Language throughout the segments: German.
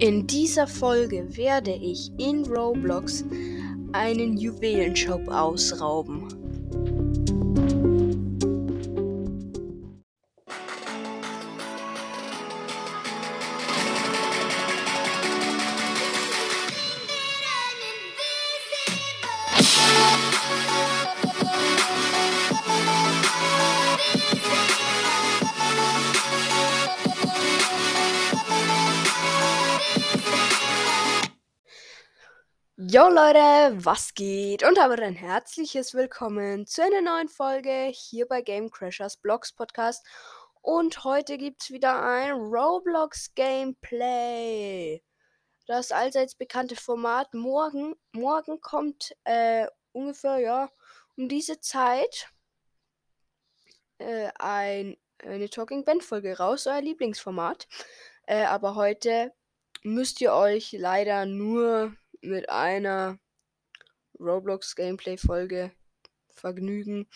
In dieser Folge werde ich in Roblox einen Juwelenshop ausrauben. Jo Leute, was geht? Und aber ein herzliches Willkommen zu einer neuen Folge hier bei Game Crashers Blogs Podcast. Und heute gibt es wieder ein Roblox Gameplay. Das allseits bekannte Format. Morgen, morgen kommt äh, ungefähr, ja, um diese Zeit äh, ein, eine Talking Band Folge raus, euer Lieblingsformat. Äh, aber heute müsst ihr euch leider nur mit einer Roblox Gameplay Folge vergnügen.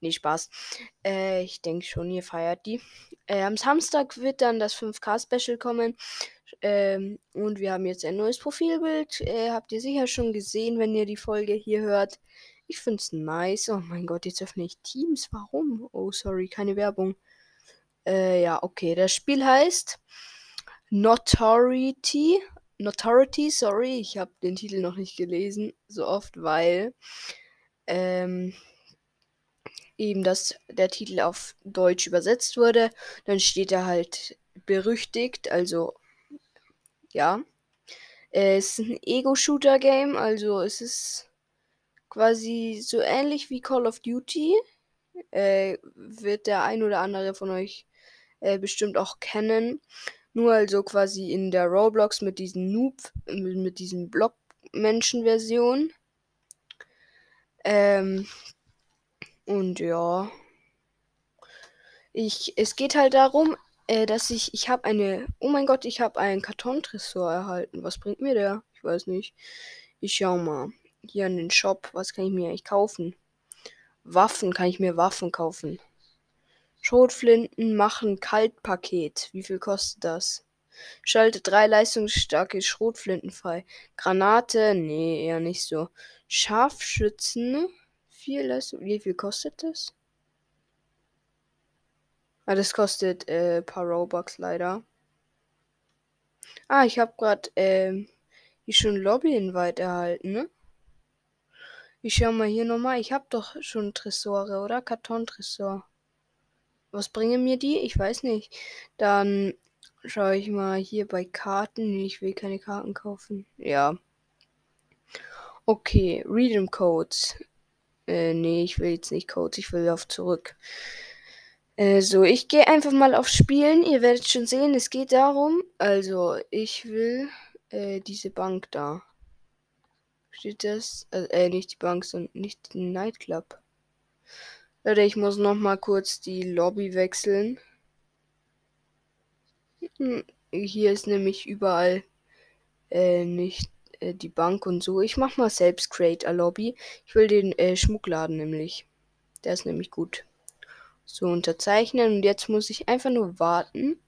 Nee, Spaß. Äh, ich denke schon, ihr feiert die. Äh, am Samstag wird dann das 5K Special kommen. Ähm, und wir haben jetzt ein neues Profilbild. Äh, habt ihr sicher schon gesehen, wenn ihr die Folge hier hört. Ich finde es nice. Oh mein Gott, jetzt öffne ich Teams. Warum? Oh, sorry, keine Werbung. Äh, ja, okay. Das Spiel heißt Notoriety. Notoriety, sorry, ich habe den Titel noch nicht gelesen, so oft, weil ähm, eben das, der Titel auf Deutsch übersetzt wurde. Dann steht er halt berüchtigt, also ja. Es ist ein Ego-Shooter-Game, also es ist quasi so ähnlich wie Call of Duty. Äh, wird der ein oder andere von euch äh, bestimmt auch kennen. Nur also quasi in der Roblox mit diesen Noob, mit, diesen Block-Menschen-Version. Ähm, und ja. Ich, es geht halt darum, äh, dass ich, ich habe eine, oh mein Gott, ich habe einen Kartontresor erhalten. Was bringt mir der? Ich weiß nicht. Ich schau mal. Hier in den Shop, was kann ich mir eigentlich kaufen? Waffen, kann ich mir Waffen kaufen? Schrotflinten machen Kaltpaket. Wie viel kostet das? Schalte drei leistungsstarke Schrotflinten frei. Granate? Nee, eher nicht so. Scharfschützen? Vier Leistung. Wie viel kostet das? Ah, das kostet äh, paar Robux leider. Ah, ich habe gerade ähm, hier schon Lobby-Invite erhalten, ne? Ich schau mal hier nochmal. Ich habe doch schon Tresore, oder? Kartontresor. Was bringen mir die? Ich weiß nicht. Dann schaue ich mal hier bei Karten. Ich will keine Karten kaufen. Ja. Okay, Redeem Codes. Äh, nee, ich will jetzt nicht Codes. Ich will auf zurück. Äh, so, ich gehe einfach mal auf Spielen. Ihr werdet schon sehen, es geht darum. Also, ich will äh, diese Bank da. Steht das? Äh, äh nicht die Bank, sondern nicht den Nightclub. Leute, ich muss noch mal kurz die Lobby wechseln. Hm, hier ist nämlich überall äh, nicht äh, die Bank und so. Ich mach mal selbst Create a Lobby. Ich will den äh, Schmuckladen nämlich. Der ist nämlich gut. So unterzeichnen und jetzt muss ich einfach nur warten,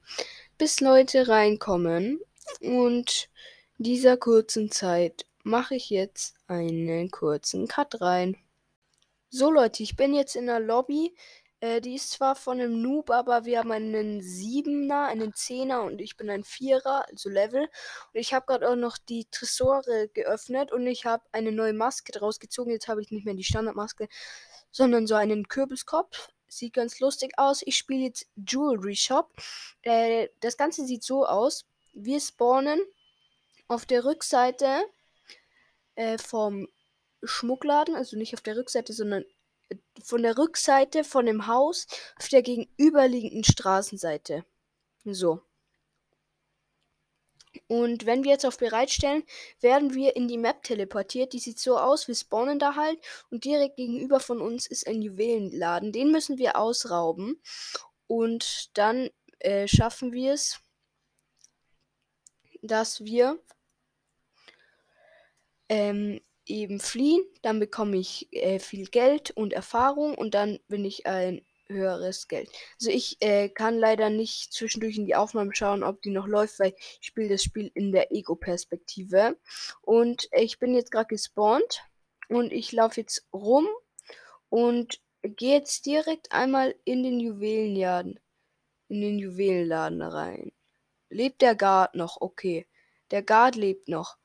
bis Leute reinkommen. Und in dieser kurzen Zeit mache ich jetzt einen kurzen Cut rein. So Leute, ich bin jetzt in der Lobby. Äh, die ist zwar von einem Noob, aber wir haben einen Siebener, einen Zehner und ich bin ein Vierer, also Level. Und ich habe gerade auch noch die Tresore geöffnet und ich habe eine neue Maske draus gezogen. Jetzt habe ich nicht mehr die Standardmaske, sondern so einen Kürbiskopf. Sieht ganz lustig aus. Ich spiele jetzt Jewelry Shop. Äh, das Ganze sieht so aus. Wir spawnen auf der Rückseite äh, vom Schmuckladen, also nicht auf der Rückseite, sondern äh, von der Rückseite von dem Haus auf der gegenüberliegenden Straßenseite. So. Und wenn wir jetzt auf Bereitstellen, werden wir in die Map teleportiert. Die sieht so aus, wir spawnen da halt und direkt gegenüber von uns ist ein Juwelenladen. Den müssen wir ausrauben und dann äh, schaffen wir es, dass wir ähm, eben fliehen, dann bekomme ich äh, viel Geld und Erfahrung und dann bin ich ein höheres Geld. Also ich äh, kann leider nicht zwischendurch in die Aufnahme schauen, ob die noch läuft, weil ich spiele das Spiel in der Ego-Perspektive. Und ich bin jetzt gerade gespawnt und ich laufe jetzt rum und gehe jetzt direkt einmal in den Juwelenladen. In den Juwelenladen rein. Lebt der Guard noch? Okay. Der Guard lebt noch.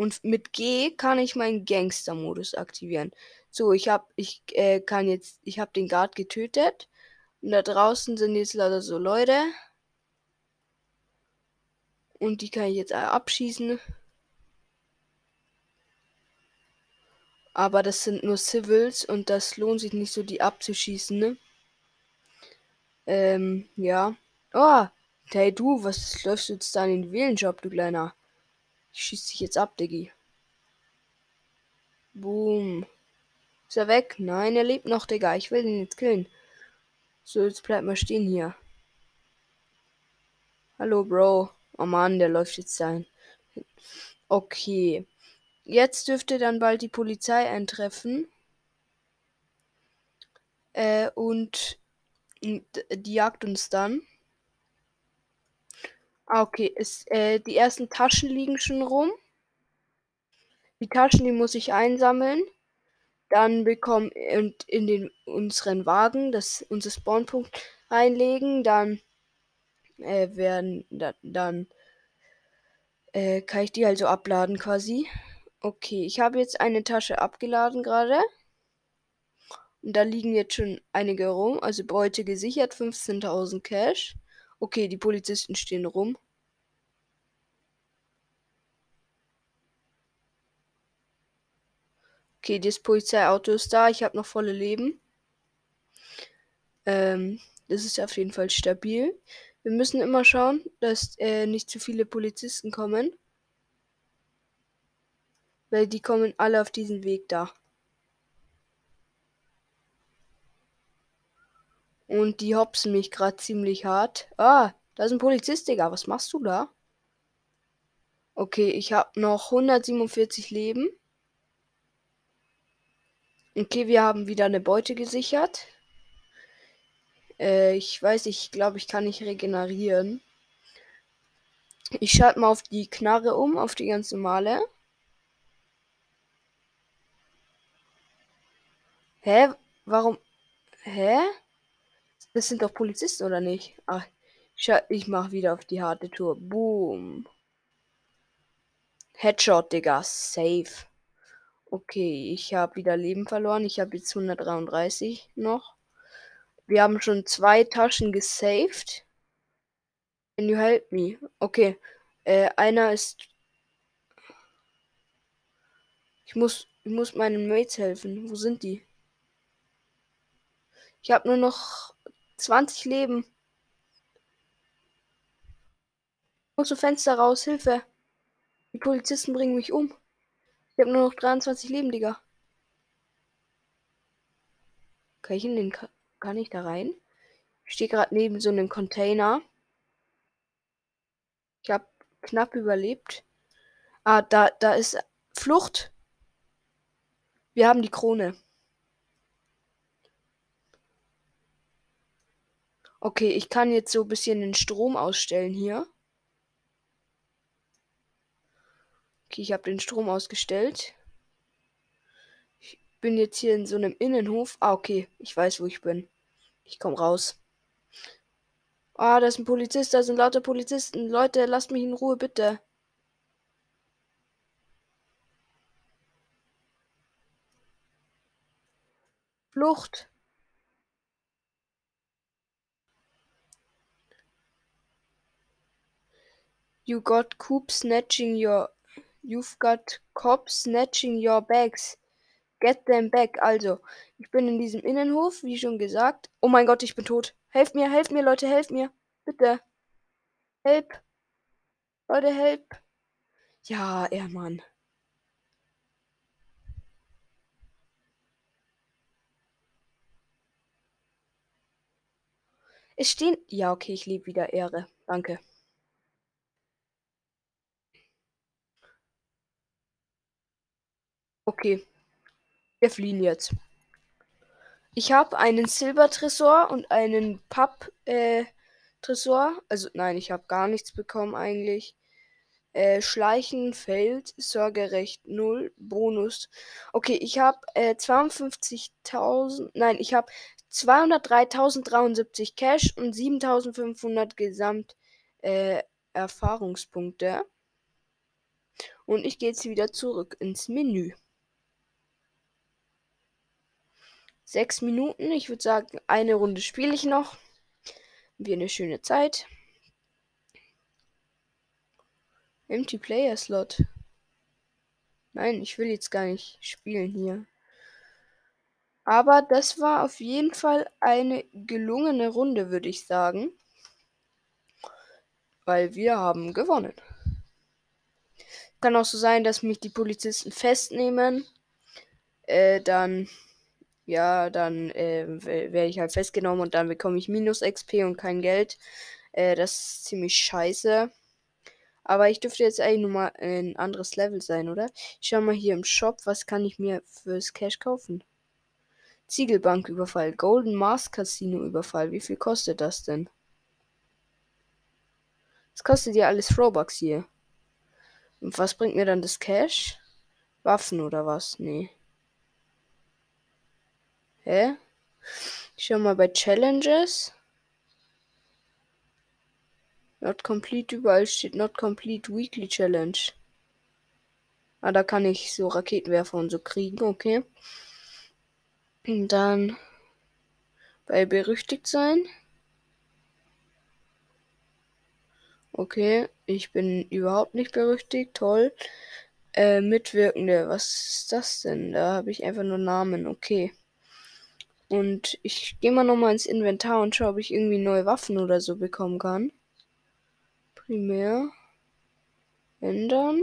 Und mit G kann ich meinen Gangster-Modus aktivieren. So, ich hab, ich äh, kann jetzt, ich habe den Guard getötet. Und da draußen sind jetzt leider so Leute. Und die kann ich jetzt abschießen. Aber das sind nur Civils und das lohnt sich nicht so, die abzuschießen, ne? Ähm, ja. Oh, hey du, was läufst du jetzt da in den Wählenjob, du Kleiner? Ich schieß dich jetzt ab, Diggi. Boom. Ist er weg? Nein, er lebt noch, Digga. Ich will ihn jetzt killen. So, jetzt bleib mal stehen hier. Hallo, Bro. Oh Mann, der läuft jetzt dahin. Okay. Jetzt dürfte dann bald die Polizei eintreffen. Äh, und die jagt uns dann. Ah, okay. Ist, äh, die ersten Taschen liegen schon rum. Die Taschen, die muss ich einsammeln. Dann bekommen und in den unseren Wagen das unser Spawnpunkt reinlegen. Dann äh, werden da, dann äh, kann ich die also abladen quasi. Okay, ich habe jetzt eine Tasche abgeladen gerade. Und da liegen jetzt schon einige rum. Also Beute gesichert, 15.000 Cash. Okay, die Polizisten stehen rum. Okay, das Polizeiauto ist da. Ich habe noch volle Leben. Ähm, das ist auf jeden Fall stabil. Wir müssen immer schauen, dass äh, nicht zu viele Polizisten kommen. Weil die kommen alle auf diesen Weg da. Und die hopsen mich gerade ziemlich hart. Ah, da ist ein Polizist, Digga. Was machst du da? Okay, ich habe noch 147 Leben. Okay, wir haben wieder eine Beute gesichert. Äh, ich weiß, ich glaube, ich kann nicht regenerieren. Ich schalte mal auf die Knarre um, auf die ganz normale. Hä? Warum? Hä? Das sind doch Polizisten, oder nicht? Ach, ich, mach wieder auf die harte Tour. Boom. Headshot, Digga. Safe. Okay, ich habe wieder Leben verloren. Ich habe jetzt 133 noch. Wir haben schon zwei Taschen gesaved. Can you help me? Okay. Äh, einer ist. Ich muss, ich muss meinen Mates helfen. Wo sind die? Ich habe nur noch 20 Leben. Muss zum Fenster raus. Hilfe. Die Polizisten bringen mich um. Ich habe nur noch 23 Leben, Digga. Kann ich in den... Ka kann ich da rein? Ich stehe gerade neben so einem Container. Ich habe knapp überlebt. Ah, da, da ist Flucht. Wir haben die Krone. Okay, ich kann jetzt so ein bisschen den Strom ausstellen hier. Okay, ich habe den Strom ausgestellt. Ich bin jetzt hier in so einem Innenhof. Ah, okay. Ich weiß, wo ich bin. Ich komme raus. Ah, da ist ein Polizist. Da sind lauter Polizisten. Leute, lasst mich in Ruhe, bitte. Flucht. You got coop snatching your. You've got cops snatching your bags. Get them back. Also, ich bin in diesem Innenhof, wie schon gesagt. Oh mein Gott, ich bin tot. Helft mir, helft mir, Leute, helft mir. Bitte. Help. Leute, help. Ja, er, Mann. Es stehen. Ja, okay, ich liebe wieder Ehre. Danke. Okay. Wir fliehen jetzt. Ich habe einen Silbertresor und einen Papp-Tresor. Äh, also nein, ich habe gar nichts bekommen eigentlich. Äh, Schleichen fällt, Sorgerecht 0, Bonus. Okay, ich habe äh, 52.000, nein, ich habe 203.073 Cash und 7.500 Gesamt äh, Erfahrungspunkte. Und ich gehe jetzt wieder zurück ins Menü. Sechs Minuten. Ich würde sagen, eine Runde spiele ich noch. Wir eine schöne Zeit. Empty Player Slot. Nein, ich will jetzt gar nicht spielen hier. Aber das war auf jeden Fall eine gelungene Runde, würde ich sagen. Weil wir haben gewonnen. Kann auch so sein, dass mich die Polizisten festnehmen. Äh, dann, ja, dann äh, werde ich halt festgenommen und dann bekomme ich Minus XP und kein Geld. Äh, das ist ziemlich scheiße. Aber ich dürfte jetzt eigentlich nur mal ein anderes Level sein, oder? Ich schau mal hier im Shop, was kann ich mir fürs Cash kaufen? Ziegelbanküberfall, Golden Mars Casino Überfall. Wie viel kostet das denn? Das kostet ja alles Robux hier. Und was bringt mir dann das Cash? Waffen oder was? Nee. Hä? Ich schau mal bei Challenges. Not complete, überall steht Not complete Weekly Challenge. Ah, da kann ich so Raketenwerfer und so kriegen, okay. Und dann bei berüchtigt sein. Okay, ich bin überhaupt nicht berüchtigt. Toll. Äh, Mitwirkende, was ist das denn? Da habe ich einfach nur Namen. Okay. Und ich gehe mal nochmal ins Inventar und schaue, ob ich irgendwie neue Waffen oder so bekommen kann. Primär. Ändern.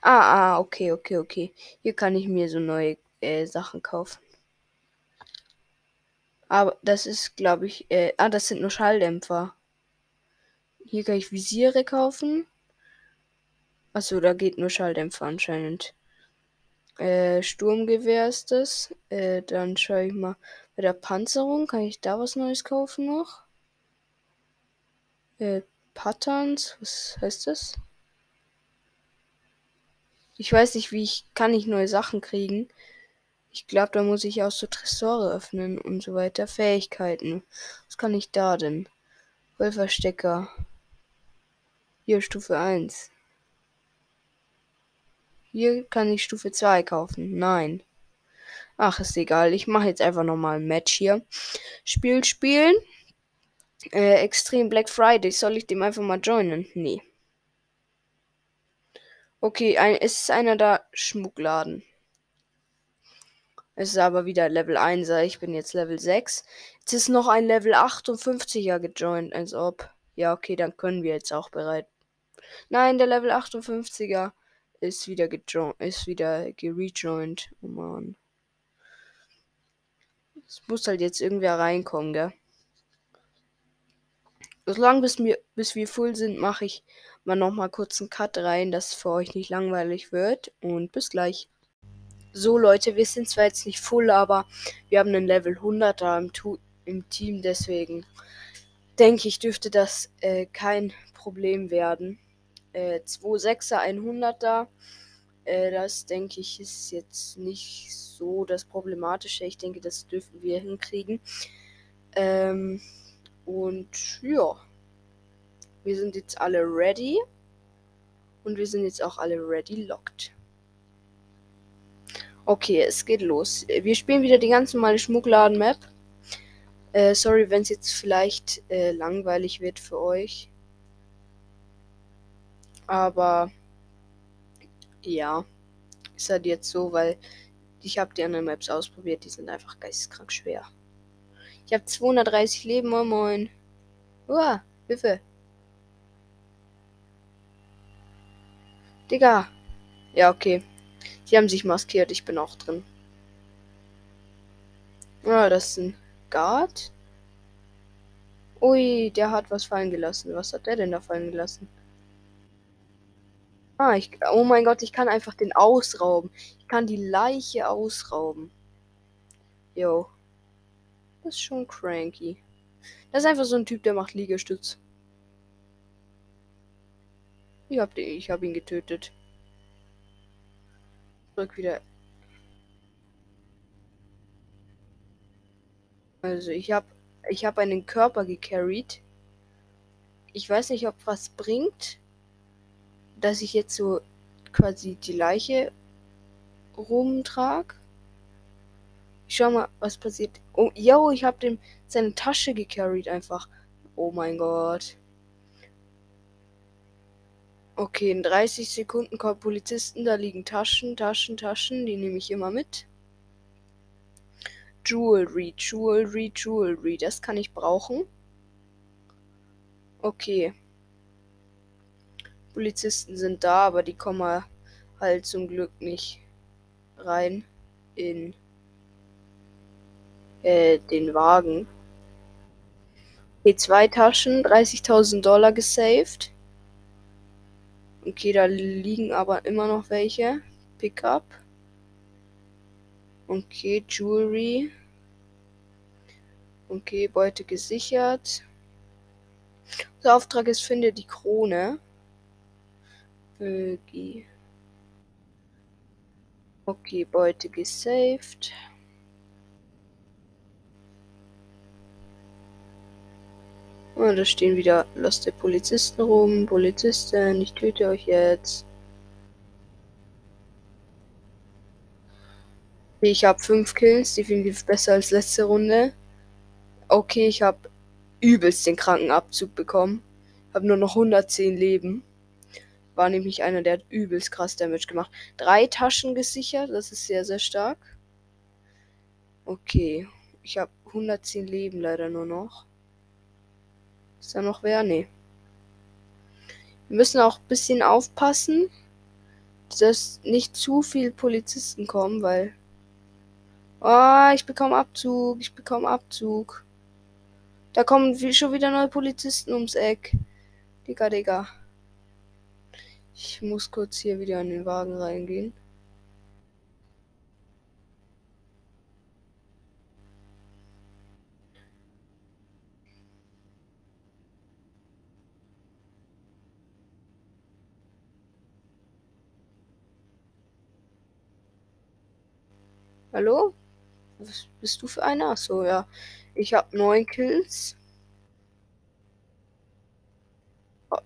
Ah, ah, okay, okay, okay. Hier kann ich mir so neue äh, Sachen kaufen. Aber das ist, glaube ich, äh, ah, das sind nur Schalldämpfer. Hier kann ich Visiere kaufen. Achso, da geht nur Schalldämpfer anscheinend. Äh, Sturmgewehr ist das. Äh, dann schaue ich mal bei der Panzerung. Kann ich da was Neues kaufen noch? Äh, Patterns. Was heißt das? Ich weiß nicht, wie ich kann ich neue Sachen kriegen. Ich glaube, da muss ich auch so Tresore öffnen und so weiter. Fähigkeiten. Was kann ich da denn? Vollverstecker. Hier Stufe 1. Hier kann ich Stufe 2 kaufen. Nein. Ach, ist egal. Ich mache jetzt einfach nochmal ein Match hier. Spiel spielen. Äh, Extrem Black Friday. Soll ich dem einfach mal joinen? Nee. Okay, ein, es ist einer da Schmuckladen. Es ist aber wieder Level 1. Ich bin jetzt Level 6. Jetzt ist noch ein Level 58er gejoint, als ob. Ja, okay, dann können wir jetzt auch bereit Nein, der Level 58er ist wieder ist wieder gerejoint. Oh man. Es muss halt jetzt irgendwer reinkommen, gell? Solange bis wir, bis wir full sind, mache ich mal noch mal kurz einen Cut rein, dass es für euch nicht langweilig wird. Und bis gleich. So Leute, wir sind zwar jetzt nicht full, aber wir haben einen Level 100er im, im Team, deswegen denke ich, dürfte das äh, kein Problem werden äh, 2 6er 100er. Äh, das denke ich ist jetzt nicht so das Problematische. Ich denke, das dürfen wir hinkriegen. Ähm, und ja, wir sind jetzt alle ready. Und wir sind jetzt auch alle ready locked. Okay, es geht los. Wir spielen wieder die ganz normale Schmuggladen-Map. Äh, sorry, wenn es jetzt vielleicht äh, langweilig wird für euch. Aber ja, ist halt jetzt so, weil ich habe die anderen Maps ausprobiert, die sind einfach geisteskrank schwer. Ich habe 230 Leben, moin moin. Uah, Hilfe. Digga. Ja, okay. Sie haben sich maskiert, ich bin auch drin. Ja, das ist ein Guard. Ui, der hat was fallen gelassen. Was hat der denn da fallen gelassen? Ah, ich, oh mein Gott, ich kann einfach den ausrauben. Ich kann die Leiche ausrauben. Yo. Das ist schon cranky. Das ist einfach so ein Typ, der macht Liegestütz. Ich hab, den, ich hab ihn getötet. Zurück wieder. Also ich hab, ich hab einen Körper gecarried. Ich weiß nicht, ob was bringt, dass ich jetzt so quasi die Leiche rumtrag. Ich schau mal, was passiert. Oh, yo, ich hab dem seine Tasche gecarried einfach. Oh mein Gott. Okay, in 30 Sekunden kommen Polizisten, da liegen Taschen, Taschen, Taschen, die nehme ich immer mit. Jewelry, Jewelry, Jewelry, das kann ich brauchen. Okay. Polizisten sind da, aber die kommen halt zum Glück nicht rein in äh, den Wagen. Okay, zwei Taschen, 30.000 Dollar gesaved. Okay, da liegen aber immer noch welche. Pickup. Okay, Jewelry. Okay, Beute gesichert. Der Auftrag ist, finde die Krone. Okay. Okay, Beute gesaved. Und da stehen wieder loste Polizisten rum. Polizisten, ich töte euch jetzt. Ich habe fünf Kills, definitiv besser als letzte Runde. Okay, ich habe übelst den kranken Abzug bekommen. Habe nur noch 110 Leben. War nämlich einer, der hat übelst krass Damage gemacht. Drei Taschen gesichert, das ist sehr, sehr stark. Okay, ich habe 110 Leben leider nur noch. Ist da noch wer? Nee. Wir müssen auch ein bisschen aufpassen, dass nicht zu viele Polizisten kommen, weil. Oh, ich bekomme Abzug. Ich bekomme Abzug. Da kommen schon wieder neue Polizisten ums Eck. Digga, Digga. Ich muss kurz hier wieder in den Wagen reingehen. Hallo? Was bist du für einer? Achso, ja. Ich habe neun Kills.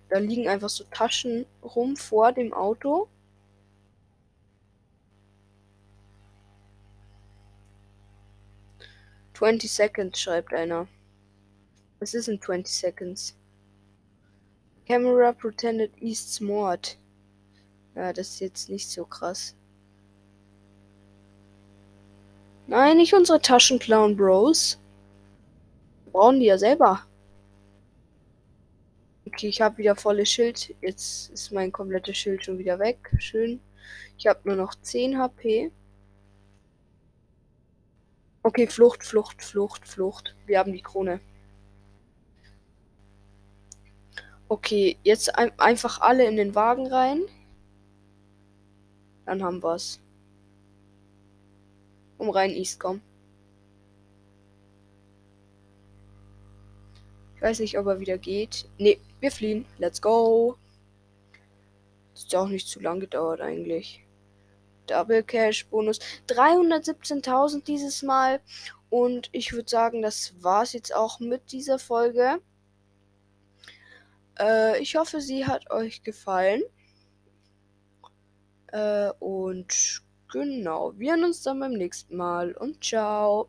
Da liegen einfach so Taschen rum vor dem Auto. Twenty seconds schreibt einer. Was ist in 20 seconds? Camera pretended East's Mord. Ja, das ist jetzt nicht so krass. Nein, nicht unsere Taschen klauen, Bros. Wir brauchen die ja selber. Okay, ich habe wieder volles Schild. Jetzt ist mein komplettes Schild schon wieder weg. Schön. Ich habe nur noch 10 HP. Okay, Flucht, Flucht, Flucht, Flucht. Wir haben die Krone. Okay, jetzt ein einfach alle in den Wagen rein. Dann haben wir's um rein East kommen. Weiß nicht, ob er wieder geht. Ne, wir fliehen. Let's go. Das ist ja auch nicht zu lang gedauert eigentlich. Double Cash Bonus. 317.000 dieses Mal. Und ich würde sagen, das war's jetzt auch mit dieser Folge. Äh, ich hoffe, sie hat euch gefallen. Äh, und Genau, wir sehen uns dann beim nächsten Mal und ciao.